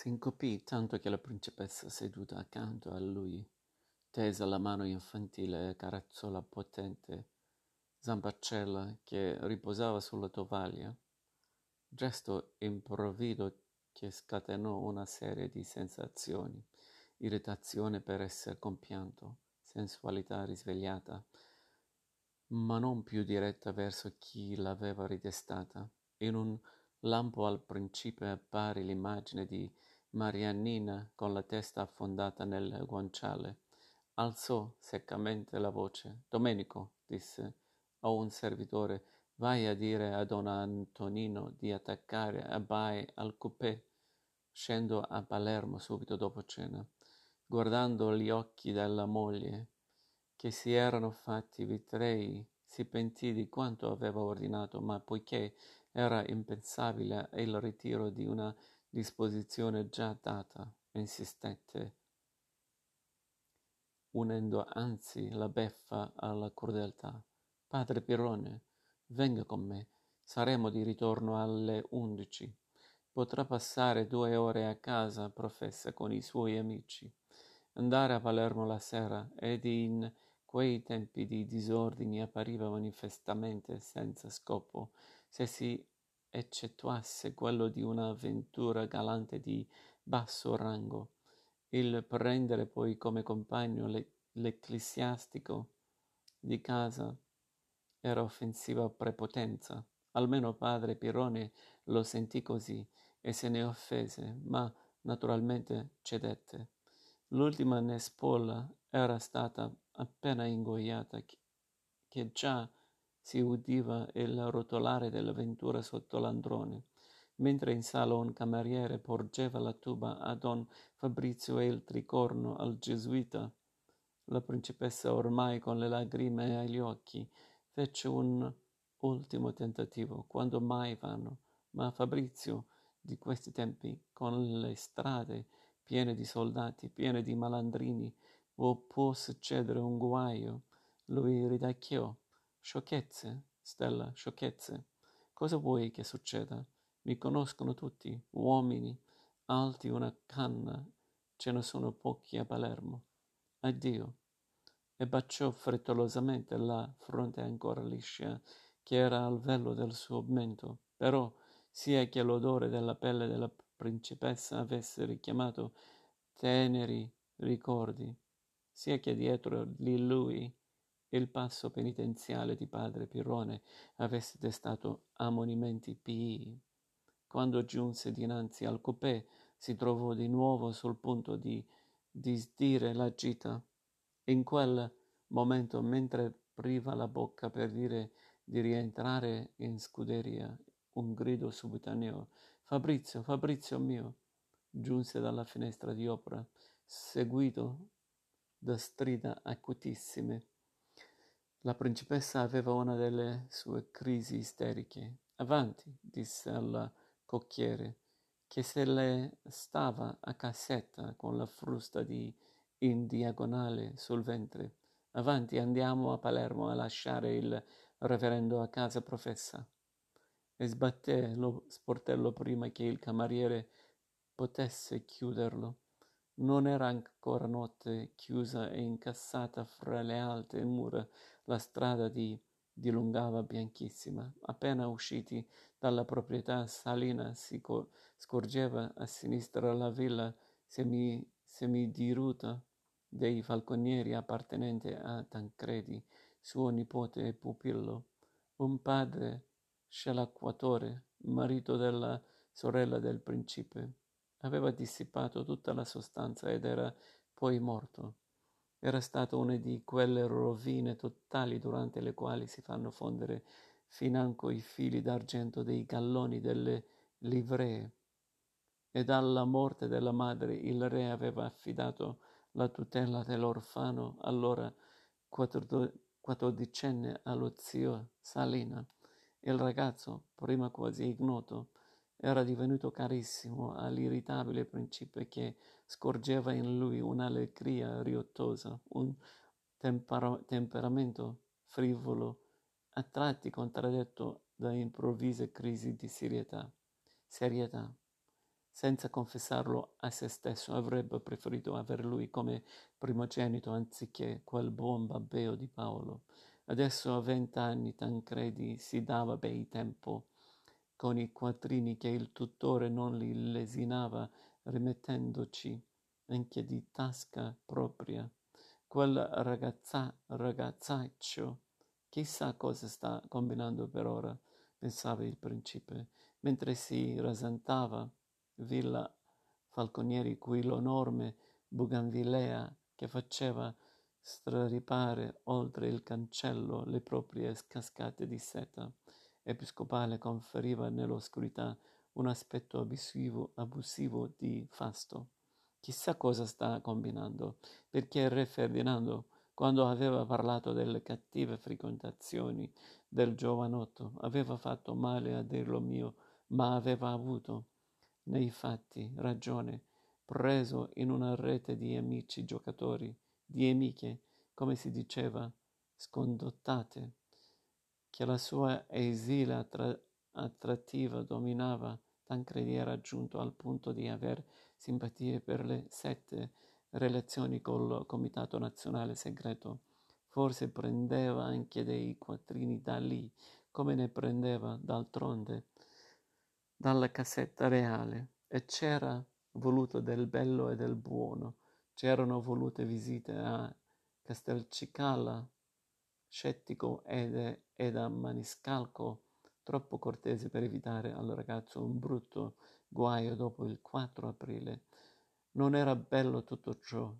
S'incupì tanto che la principessa seduta accanto a lui tese la mano infantile e carezzò la potente zampacella che riposava sulla tovaglia, gesto improvvido che scatenò una serie di sensazioni, irritazione per essere compianto, sensualità risvegliata, ma non più diretta verso chi l'aveva ridestata. In un lampo al principe appare l'immagine di Mariannina con la testa affondata nel guanciale. Alzò seccamente la voce. Domenico, disse a un servitore, vai a dire a don Antonino di attaccare a Bai al coupé. Scendo a Palermo subito dopo cena. Guardando gli occhi della moglie, che si erano fatti vitrei, si pentì di quanto aveva ordinato, ma poiché era impensabile il ritiro di una disposizione già data, insistette, unendo anzi la beffa alla crudeltà. Padre Pirone, venga con me, saremo di ritorno alle undici. Potrà passare due ore a casa, professa, con i suoi amici. Andare a Palermo la sera ed in quei tempi di disordini appariva manifestamente senza scopo, se si eccettuasse quello di un'avventura galante di basso rango. Il prendere poi come compagno l'ecclesiastico di casa era offensiva prepotenza. Almeno padre Pirone lo sentì così e se ne offese, ma naturalmente cedette. L'ultima nespola era stata appena ingoiata che già si udiva il rotolare dell'avventura sotto l'androne, mentre in sala un cameriere porgeva la tuba a don Fabrizio e il tricorno al gesuita. La principessa ormai con le lagrime agli occhi fece un ultimo tentativo, quando mai vano, ma Fabrizio di questi tempi, con le strade piene di soldati, piene di malandrini, può succedere un guaio. Lui ridacchiò. Sciocchezze, Stella, sciocchezze. Cosa vuoi che succeda? Mi conoscono tutti, uomini, alti una canna, ce ne sono pochi a Palermo. Addio. E baciò frettolosamente la fronte ancora liscia, che era al velo del suo mento. Però, sia che l'odore della pelle della principessa avesse richiamato teneri ricordi, sia che dietro di lui il passo penitenziale di padre Pirone avesse destato ammonimenti pii. Quando giunse dinanzi al coupé si trovò di nuovo sul punto di disdire la gita. In quel momento, mentre apriva la bocca per dire di rientrare in scuderia, un grido subitaneo Fabrizio, Fabrizio mio, giunse dalla finestra di opera, seguito da strida acutissime. La principessa aveva una delle sue crisi isteriche. Avanti, disse al cocchiere, che se le stava a cassetta con la frusta di in diagonale sul ventre. Avanti, andiamo a Palermo a lasciare il reverendo a casa professa. E sbatté lo sportello prima che il cameriere potesse chiuderlo. Non era ancora notte, chiusa e incassata fra le alte mura, la strada di dilungava bianchissima. Appena usciti dalla proprietà salina si co- scorgeva a sinistra la villa semi, semidiruta dei falconieri appartenente a Tancredi, suo nipote e pupillo, un padre scelacquatore, marito della sorella del principe aveva dissipato tutta la sostanza ed era poi morto. Era stata una di quelle rovine totali durante le quali si fanno fondere financo i fili d'argento dei galloni delle livree. E dalla morte della madre il re aveva affidato la tutela dell'orfano, allora quattordicenne, allo zio Salina. Il ragazzo, prima quasi ignoto, era divenuto carissimo all'irritabile principe che scorgeva in lui un'allegria riottosa, un tempera- temperamento frivolo, a tratti contraddetto da improvvise crisi di serietà. Serietà. senza confessarlo a se stesso, avrebbe preferito aver lui come primogenito anziché quel buon babbeo di Paolo. Adesso a vent'anni Tancredi si dava bei tempo con i quattrini che il tutore non li lesinava rimettendoci anche di tasca propria. Quel ragazza, ragazzaccio, chissà cosa sta combinando per ora, pensava il principe, mentre si rasentava Villa Falconieri cui l'enorme buganvilea che faceva straripare oltre il cancello le proprie cascate di seta episcopale conferiva nell'oscurità un aspetto abusivo, abusivo di fasto. Chissà cosa sta combinando, perché Re Ferdinando, quando aveva parlato delle cattive frequentazioni del giovanotto, aveva fatto male a dirlo mio, ma aveva avuto nei fatti ragione, preso in una rete di amici giocatori, di amiche, come si diceva, scondottate, che la sua esile attra- attrattiva dominava, Tancredi era giunto al punto di aver simpatie per le sette relazioni col Comitato Nazionale Segreto. Forse prendeva anche dei quattrini da lì, come ne prendeva d'altronde dalla cassetta reale e c'era voluto del bello e del buono. C'erano volute visite a Castelcicala, scettico ed, ed a maniscalco, troppo cortese per evitare al ragazzo un brutto guaio dopo il 4 aprile. Non era bello tutto ciò.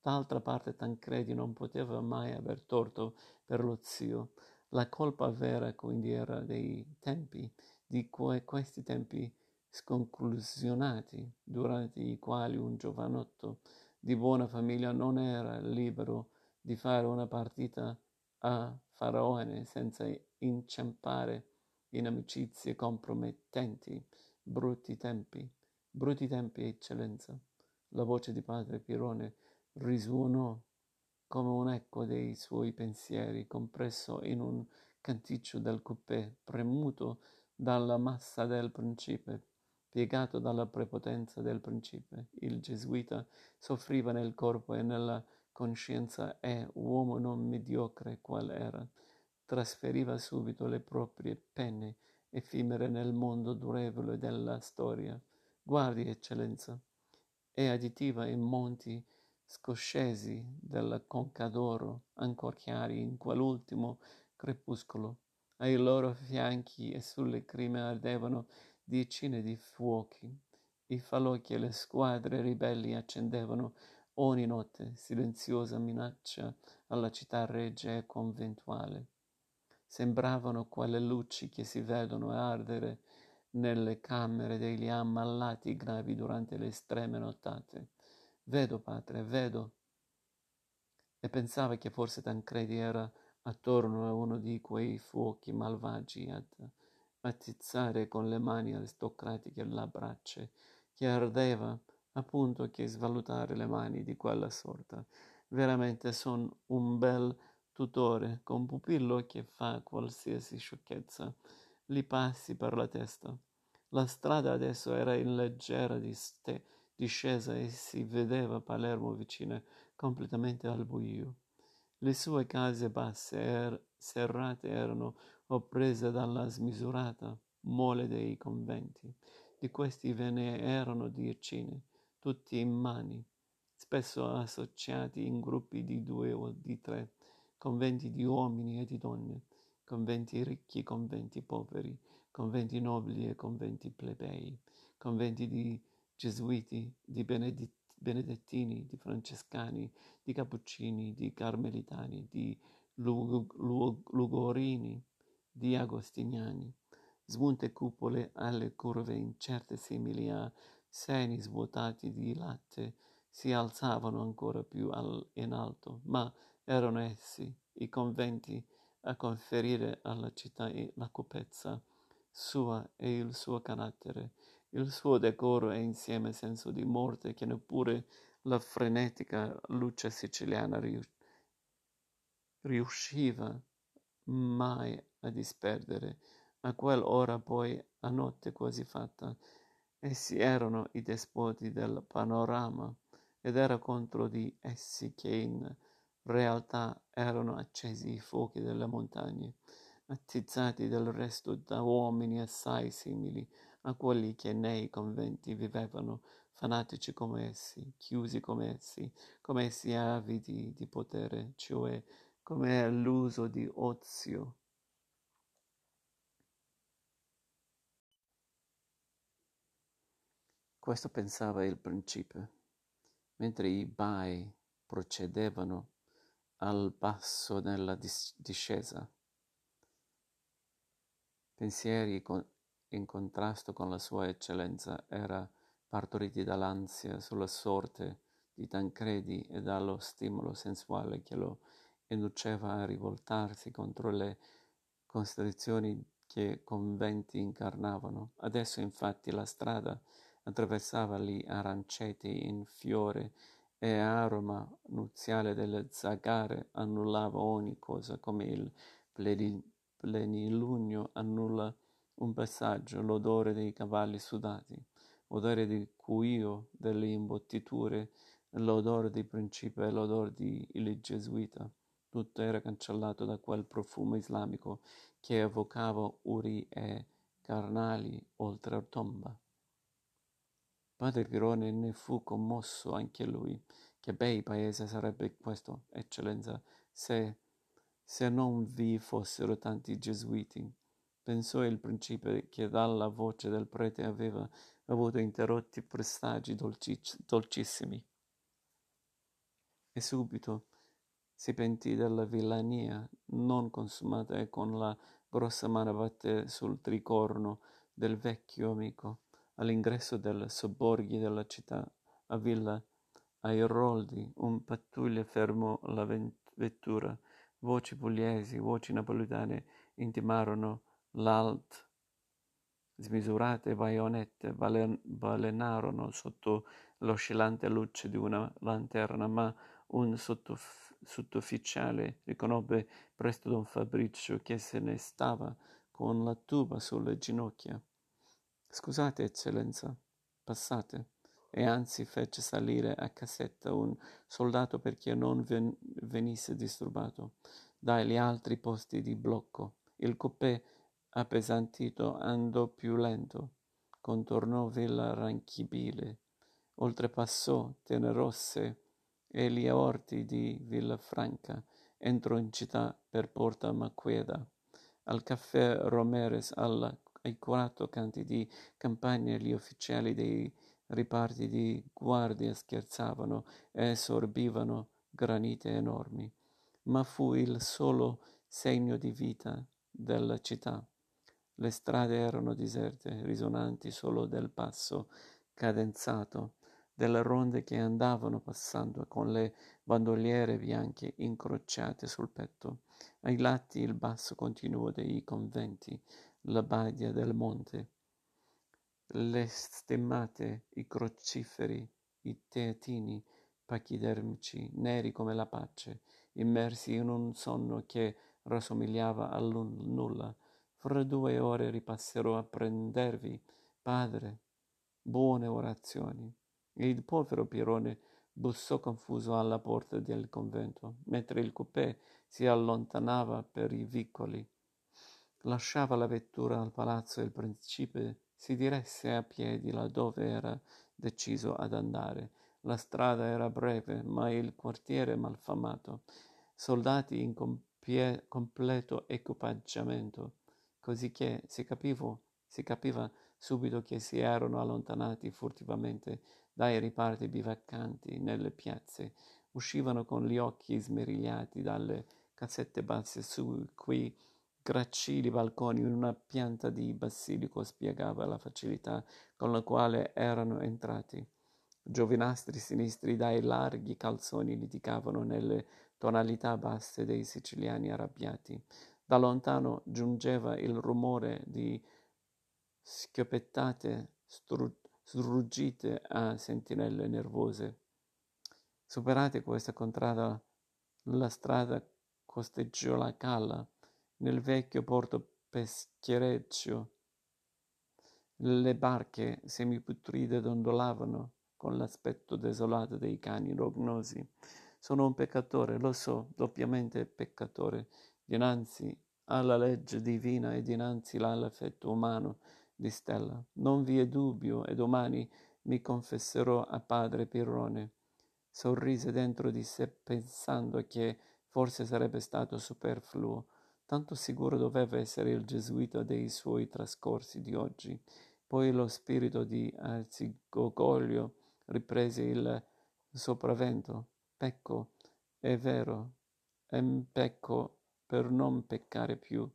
D'altra parte Tancredi non poteva mai aver torto per lo zio. La colpa vera quindi era dei tempi di que- questi tempi sconclusionati, durante i quali un giovanotto di buona famiglia non era libero di fare una partita a faraone senza inciampare in amicizie compromettenti, brutti tempi, brutti tempi, eccellenza. La voce di padre Pirone risuonò come un eco dei suoi pensieri, compresso in un canticcio del coupé, premuto dalla massa del principe, piegato dalla prepotenza del principe. Il gesuita soffriva nel corpo e nella coscienza e, uomo non mediocre qual era, trasferiva subito le proprie penne effimere nel mondo durevole della storia. Guardi, eccellenza, è additiva in monti scoscesi della conca d'oro, ancor chiari in quell'ultimo crepuscolo ai loro fianchi e sulle crime ardevano decine di fuochi. I falocchi e le squadre ribelli accendevano ogni notte silenziosa minaccia alla città regia e conventuale. Sembravano quelle luci che si vedono ardere nelle camere degli ammalati gravi durante le estreme nottate. Vedo, padre, vedo. E pensava che forse Tancredi era attorno a uno di quei fuochi malvagi ad attizzare con le mani aristocratiche la braccia che ardeva appunto che svalutare le mani di quella sorta. Veramente son un bel tutore con pupillo che fa qualsiasi sciocchezza gli passi per la testa. La strada adesso era in leggera discesa e si vedeva Palermo vicina completamente al buio. Le sue case basse e serrate erano opprese dalla smisurata mole dei conventi. Di questi ve ne erano decine, tutti in mani, spesso associati in gruppi di due o di tre, conventi di uomini e di donne, conventi ricchi conventi poveri, conventi nobili e conventi plebei, conventi di gesuiti, di benedetti benedettini, di francescani, di cappuccini, di carmelitani, di lugorini, di agostiniani, smunte cupole alle curve incerte simili a seni svuotati di latte si alzavano ancora più al, in alto, ma erano essi, i conventi, a conferire alla città la copezza sua e il suo carattere, il suo decoro e insieme senso di morte che neppure la frenetica luce siciliana riusciva mai a disperdere. A quell'ora poi, a notte quasi fatta, Essi erano i despoti del panorama ed era contro di essi che in realtà erano accesi i fuochi delle montagne, attizzati del resto da uomini assai simili a quelli che nei conventi vivevano, fanatici come essi, chiusi come essi, come essi avidi di potere, cioè come l'uso di ozio Questo pensava il principe, mentre i bai procedevano al passo nella dis- discesa. Pensieri con- in contrasto con la sua eccellenza era partoriti dall'ansia sulla sorte di Tancredi e dallo stimolo sensuale che lo induceva a rivoltarsi contro le costrizioni che conventi incarnavano. Adesso infatti la strada attraversava gli aranceti in fiore e aroma nuziale delle zagare annullava ogni cosa come il plenilunio annulla un passaggio, l'odore dei cavalli sudati, l'odore di cuio delle imbottiture, l'odore di principe e l'odore di il gesuita. Tutto era cancellato da quel profumo islamico che evocava uri e carnali oltre tomba. Padre Pirone ne fu commosso anche lui. Che bei paese sarebbe questo, eccellenza, se, se non vi fossero tanti gesuiti. Pensò il principe che dalla voce del prete aveva avuto interrotti prestagi dolcic- dolcissimi. E subito si pentì della villania non consumata e con la grossa mano batte sul tricorno del vecchio amico all'ingresso dei sobborghi della città, a Villa Airoldi, un pattuglia fermò la vettura. Voci pugliesi, voci napoletane intimarono l'alt. Smisurate baionette balenarono sotto l'oscillante luce di una lanterna, ma un sottof- sottufficiale riconobbe presto don Fabrizio che se ne stava con la tuba sulle ginocchia. Scusate, eccellenza, passate. E anzi fece salire a cassetta un soldato perché non ven- venisse disturbato. Dagli altri posti di blocco. Il coupé, appesantito, andò più lento, contornò Villa Ranchibile, oltrepassò Tenerosse e gli orti di Villafranca, entrò in città per Porta Maqueda, al caffè Romeres alla ai quattro canti di campagna gli ufficiali dei riparti di guardia scherzavano e sorbivano granite enormi, ma fu il solo segno di vita della città. Le strade erano deserte, risonanti solo del passo cadenzato delle ronde che andavano passando con le bandoliere bianche incrociate sul petto. Ai lati il basso continuo dei conventi, la badia del monte, le stemmate, i crociferi, i teatini pachidermici, neri come la pace, immersi in un sonno che rassomigliava al nulla. Fra due ore ripasserò a prendervi, padre. Buone orazioni. Il povero Pirone bussò confuso alla porta del convento, mentre il coupé si allontanava per i vicoli. Lasciava la vettura al palazzo e il principe si diresse a piedi laddove era deciso ad andare. La strada era breve, ma il quartiere malfamato. Soldati in compie- completo equipaggiamento, così che si, capivo, si capiva subito che si erano allontanati furtivamente dai riparti bivaccanti nelle piazze. Uscivano con gli occhi smerigliati dalle cassette basse su cui gracili balconi una pianta di basilico spiegava la facilità con la quale erano entrati. Giovinastri sinistri dai larghi calzoni litigavano nelle tonalità basse dei siciliani arrabbiati. Da lontano giungeva il rumore di schioppettate stru- sruggite a sentinelle nervose. Superate questa contrada, la strada costeggiò la calla nel vecchio porto peschereccio. Le barche semiputride dondolavano con l'aspetto desolato dei cani rognosi. Sono un peccatore, lo so, doppiamente peccatore, dinanzi alla legge divina e dinanzi all'affetto umano di Stella. Non vi è dubbio, e domani mi confesserò a padre Pirrone. Sorrise dentro di sé pensando che forse sarebbe stato superfluo, tanto sicuro doveva essere il gesuita dei suoi trascorsi di oggi. Poi lo spirito di Arzigogoglio riprese il sopravvento. Pecco, è vero, e pecco per non peccare più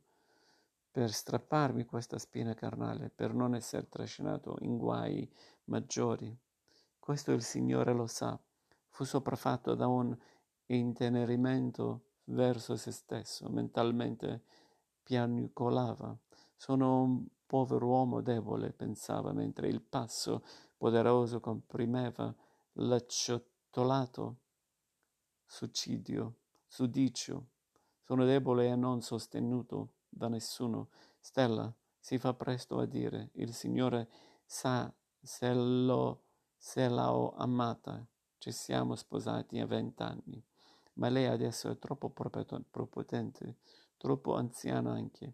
per strapparmi questa spina carnale, per non essere trascinato in guai maggiori. Questo il Signore lo sa. Fu sopraffatto da un intenerimento verso se stesso, mentalmente piagnucolava. Sono un povero uomo debole, pensava, mentre il passo poderoso comprimeva l'acciottolato suicidio, sudicio. Sono debole e non sostenuto da nessuno. Stella si fa presto a dire, il Signore sa se, lo, se l'ho amata, ci siamo sposati a vent'anni, ma lei adesso è troppo prepotente, troppo anziana anche.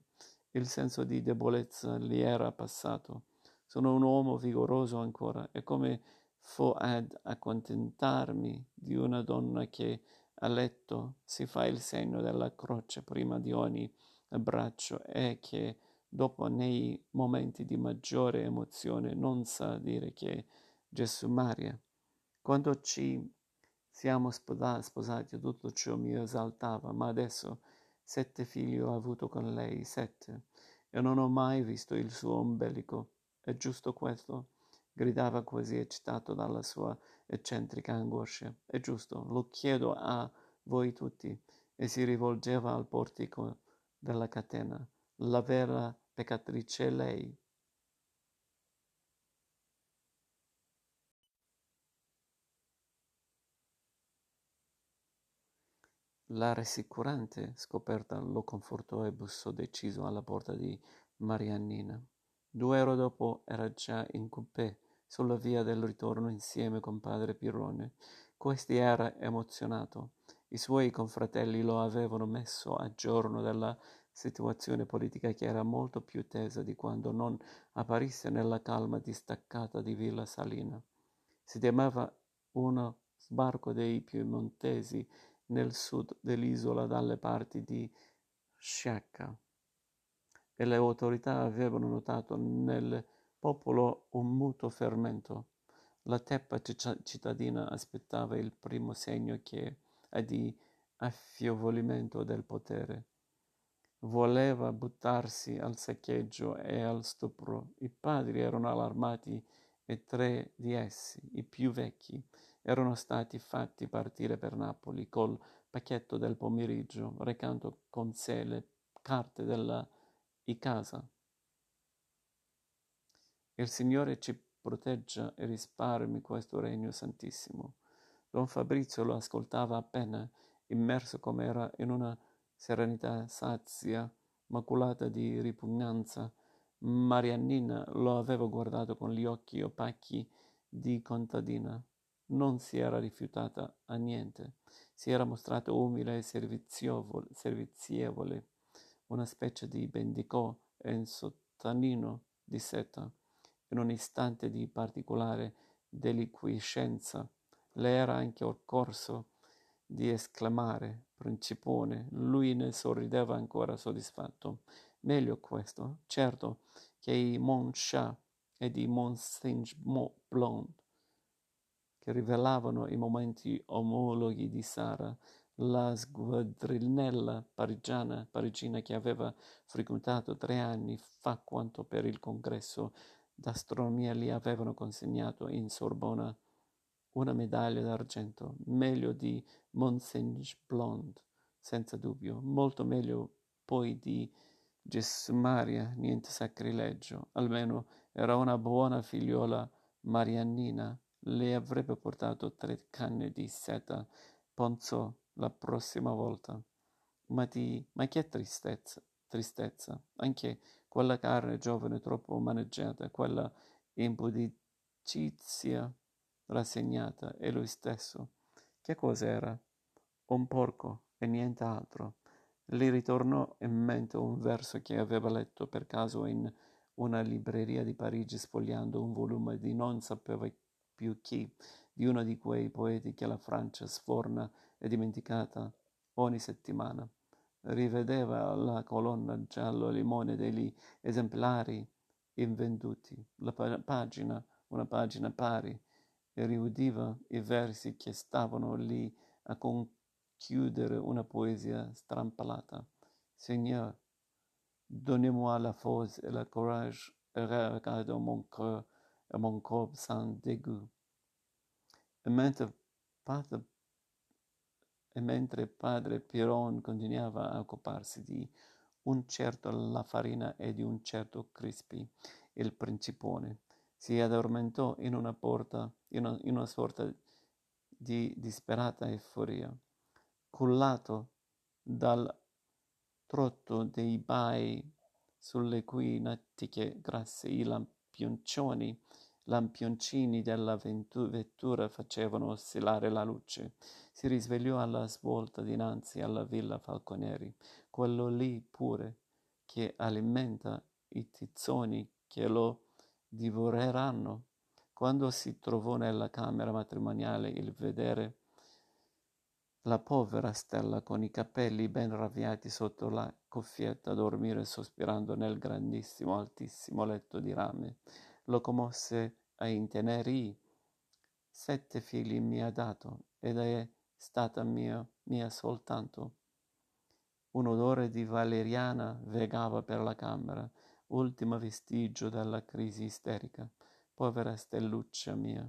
Il senso di debolezza gli era passato. Sono un uomo vigoroso ancora e come fo ad accontentarmi di una donna che a letto si fa il segno della croce prima di ogni abbraccio e che dopo nei momenti di maggiore emozione non sa dire che Gesù Maria. Quando ci siamo sposati tutto ciò mi esaltava, ma adesso sette figli ho avuto con lei, sette, e non ho mai visto il suo ombelico. È giusto questo? gridava quasi eccitato dalla sua eccentrica angoscia. È giusto, lo chiedo a voi tutti, e si rivolgeva al portico della catena. La vera peccatrice è lei. La rassicurante scoperta lo confortò e bussò deciso alla porta di Mariannina. Due ore dopo era già in coupé sulla via del ritorno insieme con padre Pirrone. Questi era emozionato. I suoi confratelli lo avevano messo a giorno della situazione politica che era molto più tesa di quando non apparisse nella calma distaccata di Villa Salina. Si temeva uno sbarco dei piemontesi nel sud dell'isola dalle parti di Sciacca e le autorità avevano notato nel popolo un muto fermento. La teppa cittadina aspettava il primo segno che di affievolimento del potere. Voleva buttarsi al saccheggio e al stupro. I padri erano allarmati e tre di essi, i più vecchi, erano stati fatti partire per Napoli col pacchetto del pomeriggio, recando con sé le carte della Icasa. Il Signore ci proteggia e risparmi questo regno santissimo. Don Fabrizio lo ascoltava appena, immerso com'era in una serenità sazia, maculata di ripugnanza. Mariannina lo aveva guardato con gli occhi opachi di contadina. Non si era rifiutata a niente, si era mostrata umile e servizievole, una specie di bendicò e un sottanino di seta. In un istante di particolare deliquescenza le era anche occorso di esclamare principone lui ne sorrideva ancora soddisfatto meglio questo certo che i Monchat ed i Mont-Saint Blond che rivelavano i momenti omologhi di Sara la squadrinella parigiana, parigina che aveva frequentato tre anni fa quanto per il congresso d'astronomia gli avevano consegnato in Sorbona una medaglia d'argento, meglio di Monseigneur Blonde, senza dubbio, molto meglio poi di Gesù Maria, niente sacrilegio, almeno era una buona figliola mariannina, le avrebbe portato tre canne di seta, pensò la prossima volta. Ma, di, ma che tristezza, tristezza, anche quella carne giovane troppo maneggiata, quella impudicizia rassegnata, e lui stesso. Che cos'era? Un porco e nient'altro. Gli ritornò in mente un verso che aveva letto per caso in una libreria di Parigi sfogliando un volume di non sapeva più chi, di uno di quei poeti che la Francia sforna e dimenticata ogni settimana. Rivedeva la colonna giallo limone degli esemplari invenduti, la pagina, una pagina pari, e riudiva i versi che stavano lì a conchiudere una poesia strampalata. Seigneur, donnez-moi la force et le courage, et regarde mon cœur mon corps mentre padre, e mentre padre Piron continuava a occuparsi di un certo La Farina e di un certo Crispi, il principone, si addormentò in una porta, in una, in una sorta di disperata euforia, cullato dal trotto dei bai sulle cui natiche grasse i lampioncioni lampioncini della vettura facevano oscillare la luce. Si risvegliò alla svolta dinanzi alla villa Falconieri, quello lì pure, che alimenta i tizzoni che lo divoreranno. Quando si trovò nella camera matrimoniale il vedere la povera Stella con i capelli ben ravviati sotto la cuffietta dormire sospirando nel grandissimo altissimo letto di rame lo commosse e intenerì. Sette figli mi ha dato ed è stata mia, mia soltanto. Un odore di valeriana vegava per la camera, ultimo vestigio della crisi isterica. Povera stelluccia mia,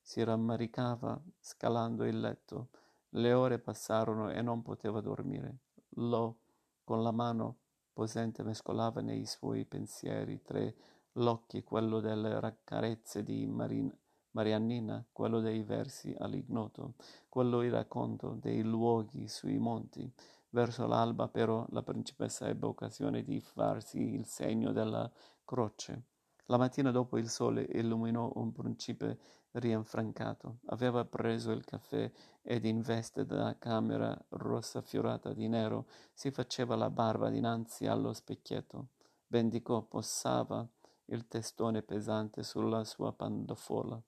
si rammaricava scalando il letto. Le ore passarono e non poteva dormire. Lo, con la mano posente, mescolava nei suoi pensieri tre l'occhi, quello delle carezze di Marin- Mariannina, quello dei versi all'ignoto, quello il racconto dei luoghi sui monti. Verso l'alba però la principessa ebbe occasione di farsi il segno della croce. La mattina dopo il sole illuminò un principe rinfrancato. Aveva preso il caffè ed in veste da camera rossa fiorata di nero si faceva la barba dinanzi allo specchietto. Bendicò, possava il testone pesante sulla sua pandofola.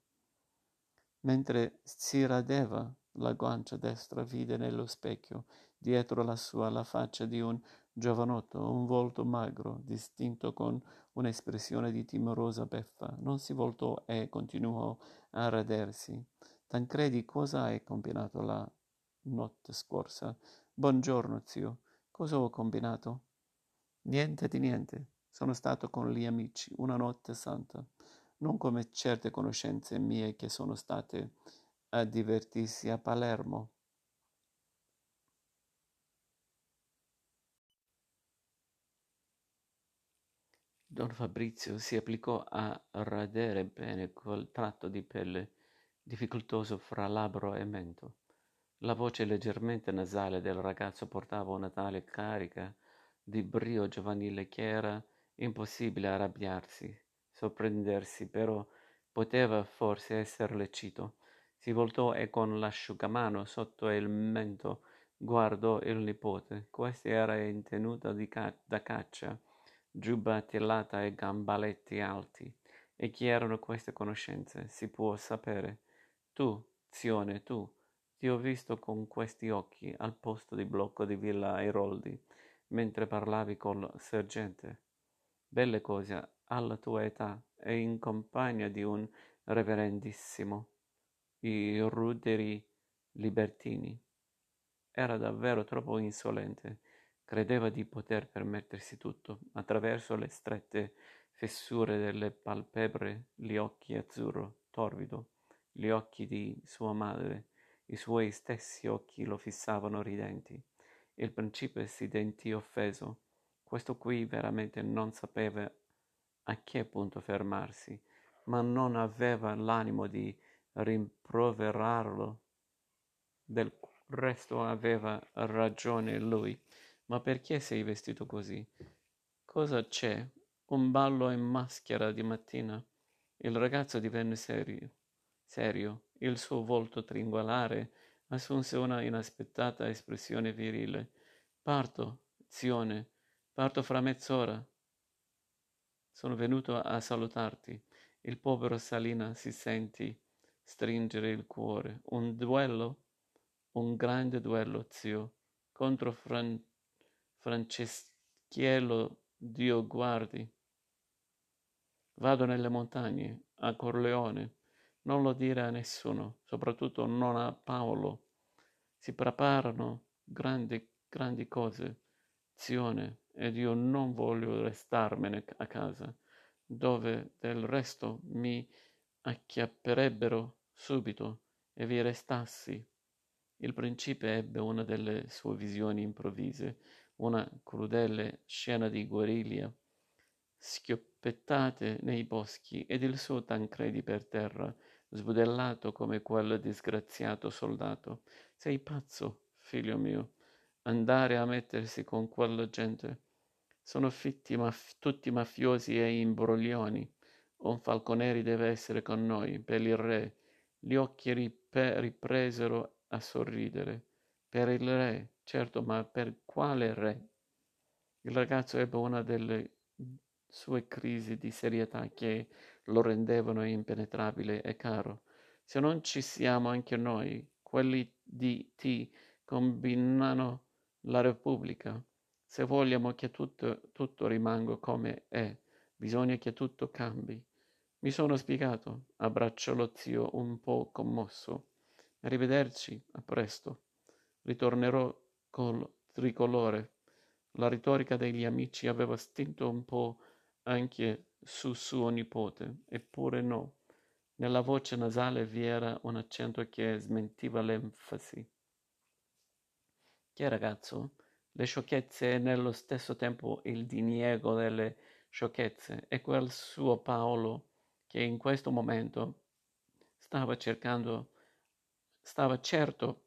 Mentre si radeva la guancia destra vide nello specchio, dietro la sua, la faccia di un giovanotto, un volto magro, distinto con un'espressione di timorosa beffa. Non si voltò e continuò a radersi. Tancredi, cosa hai combinato la notte scorsa? Buongiorno, zio. Cosa ho combinato? Niente di niente. Sono stato con gli amici una notte santa, non come certe conoscenze mie che sono state a divertirsi a Palermo. Don Fabrizio si applicò a radere bene quel tratto di pelle difficoltoso fra labbro e mento. La voce leggermente nasale del ragazzo portava una tale carica di brio giovanile che era Impossibile arrabbiarsi, sorprendersi, però poteva forse esser lecito. Si voltò e con l'asciugamano sotto il mento guardò il nipote. Questi era in tenuta ca- da caccia, giubba attillata e gambaletti alti. E chi erano queste conoscenze? Si può sapere. Tu, zione, tu, ti ho visto con questi occhi al posto di blocco di Villa Airoldi, mentre parlavi col sergente belle cose alla tua età e in compagnia di un reverendissimo, i ruderi libertini. Era davvero troppo insolente, credeva di poter permettersi tutto, attraverso le strette fessure delle palpebre, gli occhi azzurro, torbido, gli occhi di sua madre, i suoi stessi occhi lo fissavano ridenti. Il principe si dentì offeso questo qui veramente non sapeva a che punto fermarsi, ma non aveva l'animo di rimproverarlo. Del resto aveva ragione lui. Ma perché sei vestito così? Cosa c'è? un ballo in maschera di mattina. Il ragazzo divenne serio, serio. Il suo volto triangolare assunse una inaspettata espressione virile. Parto, zione, parto fra mezz'ora. Sono venuto a salutarti. Il povero Salina si sentì stringere il cuore. Un duello? Un grande duello, zio, contro Fran- Franceschiello, Dio guardi. Vado nelle montagne, a Corleone. Non lo dire a nessuno, soprattutto non a Paolo. Si preparano grandi, grandi cose, zione, ed io non voglio restarmene a casa, dove del resto mi acchiapperebbero subito e vi restassi. Il principe ebbe una delle sue visioni improvvise, una crudele scena di guerriglia, schioppettate nei boschi ed il suo Tancredi per terra, sbudellato come quel disgraziato soldato. Sei pazzo, figlio mio, andare a mettersi con quella gente. Sono maf- tutti mafiosi e imbroglioni. Un Falconeri deve essere con noi, per il re. Gli occhi rip- ripresero a sorridere. Per il re, certo, ma per quale re? Il ragazzo ebbe una delle sue crisi di serietà che lo rendevano impenetrabile e caro. Se non ci siamo anche noi, quelli di T combinano la Repubblica. Se vogliamo che tutto, tutto rimanga come è, bisogna che tutto cambi. Mi sono spiegato, abbracciò lo zio un po' commosso. Arrivederci, a presto. Ritornerò col tricolore. La retorica degli amici aveva stinto un po' anche su suo nipote, eppure no. Nella voce nasale vi era un accento che smentiva l'enfasi. Che ragazzo? Le sciocchezze e nello stesso tempo il diniego delle sciocchezze e quel suo Paolo che in questo momento stava cercando, stava certo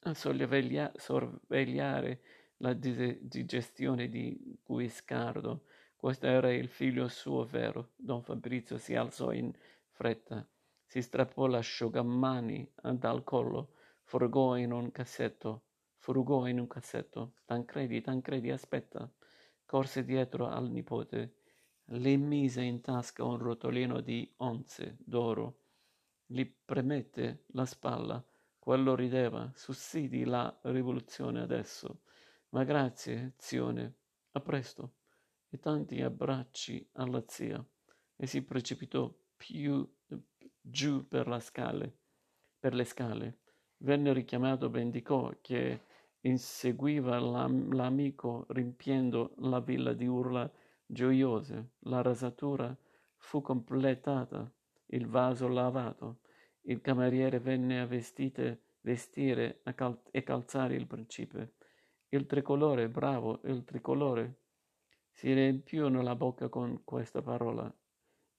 a sorvegliare la digestione di Guiscardo questo era il figlio suo vero. Don Fabrizio si alzò in fretta, si strappò l'asciugamani dal collo, frugò in un cassetto, frugò in un cassetto. Tancredi, Tancredi, aspetta. Corse dietro al nipote, le mise in tasca un rotolino di onze d'oro, gli premette la spalla. Quello rideva. Sussidi la rivoluzione adesso. Ma grazie, zione. A presto e tanti abbracci alla zia e si precipitò più giù per, scale, per le scale. Venne richiamato Bendicò che inseguiva l'am- l'amico rimpiendo la villa di urla gioiose. La rasatura fu completata, il vaso lavato. Il cameriere venne a vestite, vestire a cal- e calzare il principe. Il tricolore, bravo, il tricolore, si riempirono la bocca con questa parola,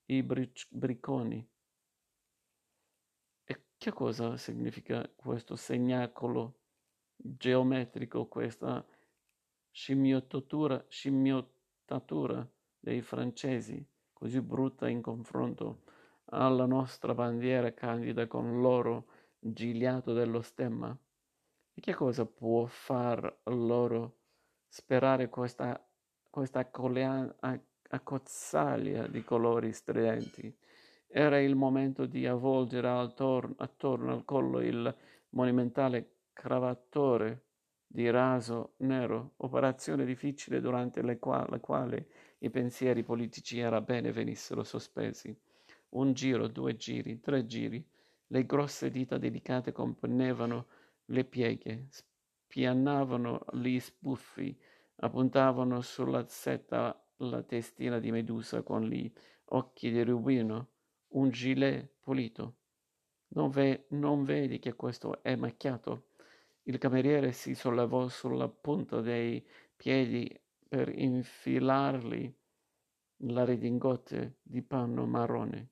i bric- bricconi. E che cosa significa questo segnacolo geometrico, questa scimmiottatura, scimmiottatura dei francesi, così brutta in confronto alla nostra bandiera candida con l'oro gigliato dello stemma? E che cosa può far loro sperare questa questa accozzaglia di colori stridenti. Era il momento di avvolgere attorno, attorno al collo il monumentale cravattore di raso nero, operazione difficile durante la quale i pensieri politici era bene venissero sospesi. Un giro, due giri, tre giri, le grosse dita delicate componevano le pieghe, spianavano gli sbuffi, appuntavano sulla setta la testina di Medusa con gli occhi di rubino, un gilet pulito. Non, ve- non vedi che questo è macchiato? Il cameriere si sollevò sulla punta dei piedi per infilargli la redingote di panno marrone.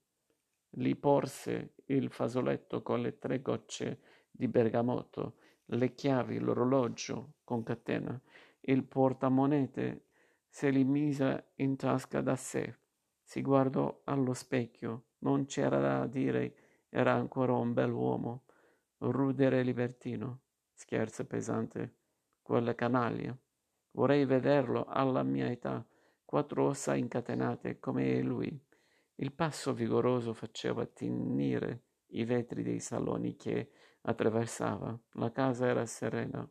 Gli porse il fazzoletto con le tre gocce di bergamotto, le chiavi, l'orologio con catena il portamonete se li mise in tasca da sé. Si guardò allo specchio. Non c'era da dire, era ancora un bell'uomo. Rudere libertino. Scherzo pesante. Quella canaglia. Vorrei vederlo alla mia età, quattro ossa incatenate come lui. Il passo vigoroso faceva tinnire i vetri dei saloni che attraversava. La casa era serena,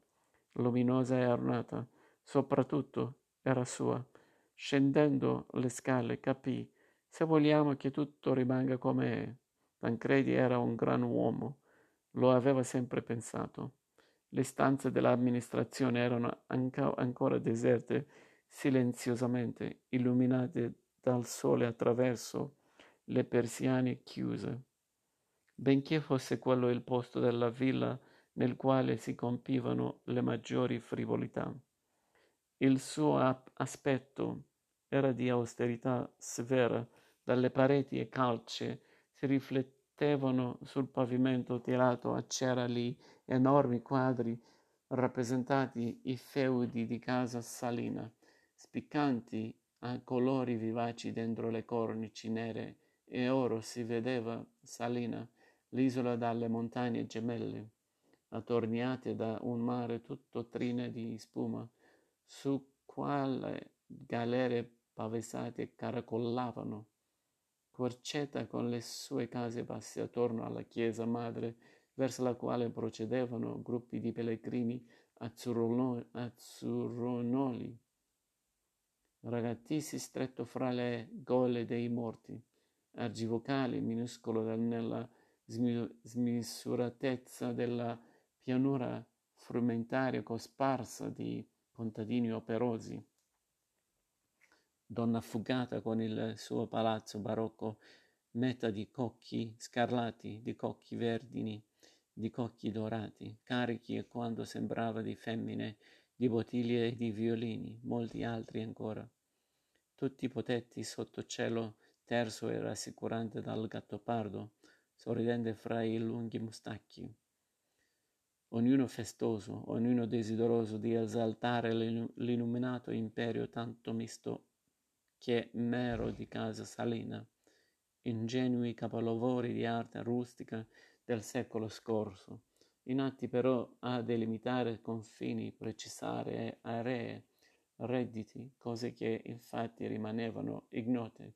luminosa e ornata, soprattutto era sua. Scendendo le scale capì, se vogliamo che tutto rimanga come è. Tancredi era un gran uomo, lo aveva sempre pensato. Le stanze dell'amministrazione erano anca- ancora deserte, silenziosamente illuminate dal sole attraverso le persiane chiuse. Benché fosse quello il posto della villa nel quale si compivano le maggiori frivolità. Il suo aspetto era di austerità severa, dalle pareti e calce si riflettevano sul pavimento tirato a cera lì enormi quadri rappresentati i feudi di casa Salina, spiccanti a colori vivaci dentro le cornici nere e oro si vedeva Salina, l'isola dalle montagne gemelle, attorniate da un mare tutto trine di spuma, su quale galere pavesate caracollavano. Querceta con le sue case basse attorno alla chiesa madre, verso la quale procedevano gruppi di pellegrini azzurronoli ragazzisi stretto fra le gole dei morti, argivocali, minuscolo nella smisuratezza della pianura frumentaria cosparsa di contadini operosi. Donna affugata con il suo palazzo barocco, meta di cocchi scarlati, di cocchi verdini, di cocchi dorati, carichi e quando sembrava di femmine di bottiglie e di violini, molti altri ancora. Tutti potetti sotto cielo terzo e rassicurante dal gattopardo, sorridente fra i lunghi mustacchi. Ognuno festoso, ognuno desideroso di esaltare l'illuminato imperio tanto misto che mero di casa salina, ingenui capolavori di arte rustica del secolo scorso, inatti però a delimitare confini, precisare aree, redditi, cose che infatti rimanevano ignote.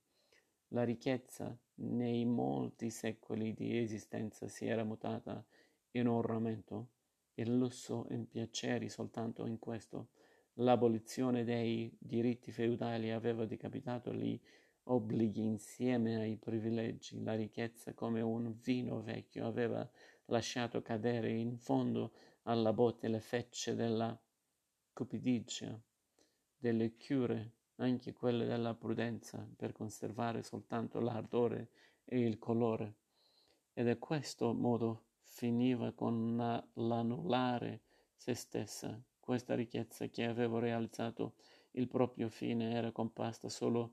La ricchezza nei molti secoli di esistenza si era mutata in ornamento, il lusso in piaceri soltanto in questo. L'abolizione dei diritti feudali aveva decapitato gli obblighi insieme ai privilegi. La ricchezza, come un vino vecchio, aveva lasciato cadere in fondo alla botte le fecce della cupidigia, delle cure, anche quelle della prudenza, per conservare soltanto l'ardore e il colore. Ed a questo modo finiva con l'annullare se stessa. Questa ricchezza che aveva realizzato il proprio fine era composta solo,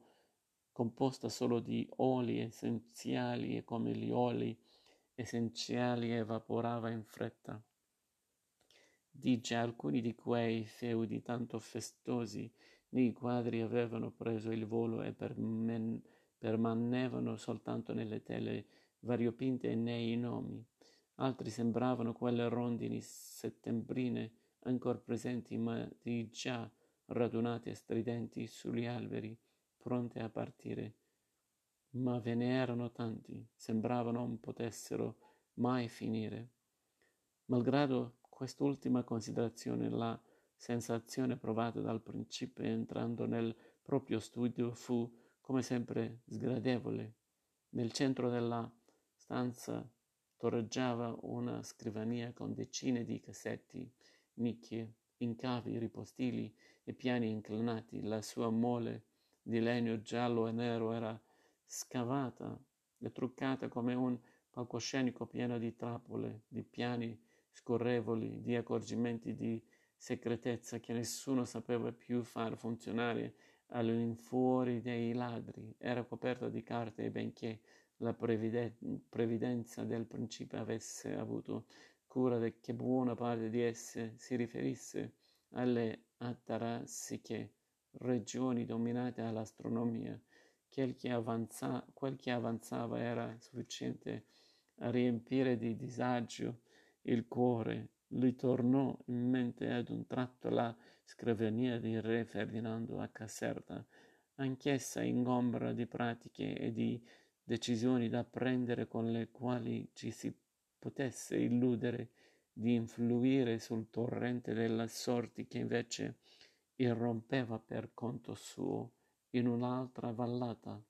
composta solo di oli essenziali e come gli oli essenziali evaporava in fretta. Dice alcuni di quei feudi tanto festosi nei quadri avevano preso il volo e permen- permanevano soltanto nelle tele variopinte e nei nomi. Altri sembravano quelle rondini settembrine ancor presenti ma di già radunate e stridenti sugli alberi, pronte a partire ma ve ne erano tanti, sembrava non potessero mai finire. Malgrado quest'ultima considerazione, la sensazione provata dal principe entrando nel proprio studio fu, come sempre, sgradevole. Nel centro della stanza torreggiava una scrivania con decine di cassetti, nicchie, incavi, ripostili e piani inclinati. La sua mole di legno giallo e nero era scavata e truccata come un palcoscenico pieno di trappole, di piani scorrevoli, di accorgimenti di segretezza che nessuno sapeva più far funzionare all'infuori dei ladri. Era coperta di carte benché la previdenza del principe avesse avuto cura che buona parte di esse si riferisse alle atarassiche regioni dominate dall'astronomia. Quel che, avanza, quel che avanzava era sufficiente a riempire di disagio il cuore. Gli tornò in mente ad un tratto la scrivania di re Ferdinando a Caserta, anch'essa ingombra di pratiche e di decisioni da prendere con le quali ci si potesse illudere di influire sul torrente delle sorti che invece irrompeva per conto suo in un'altra vallata.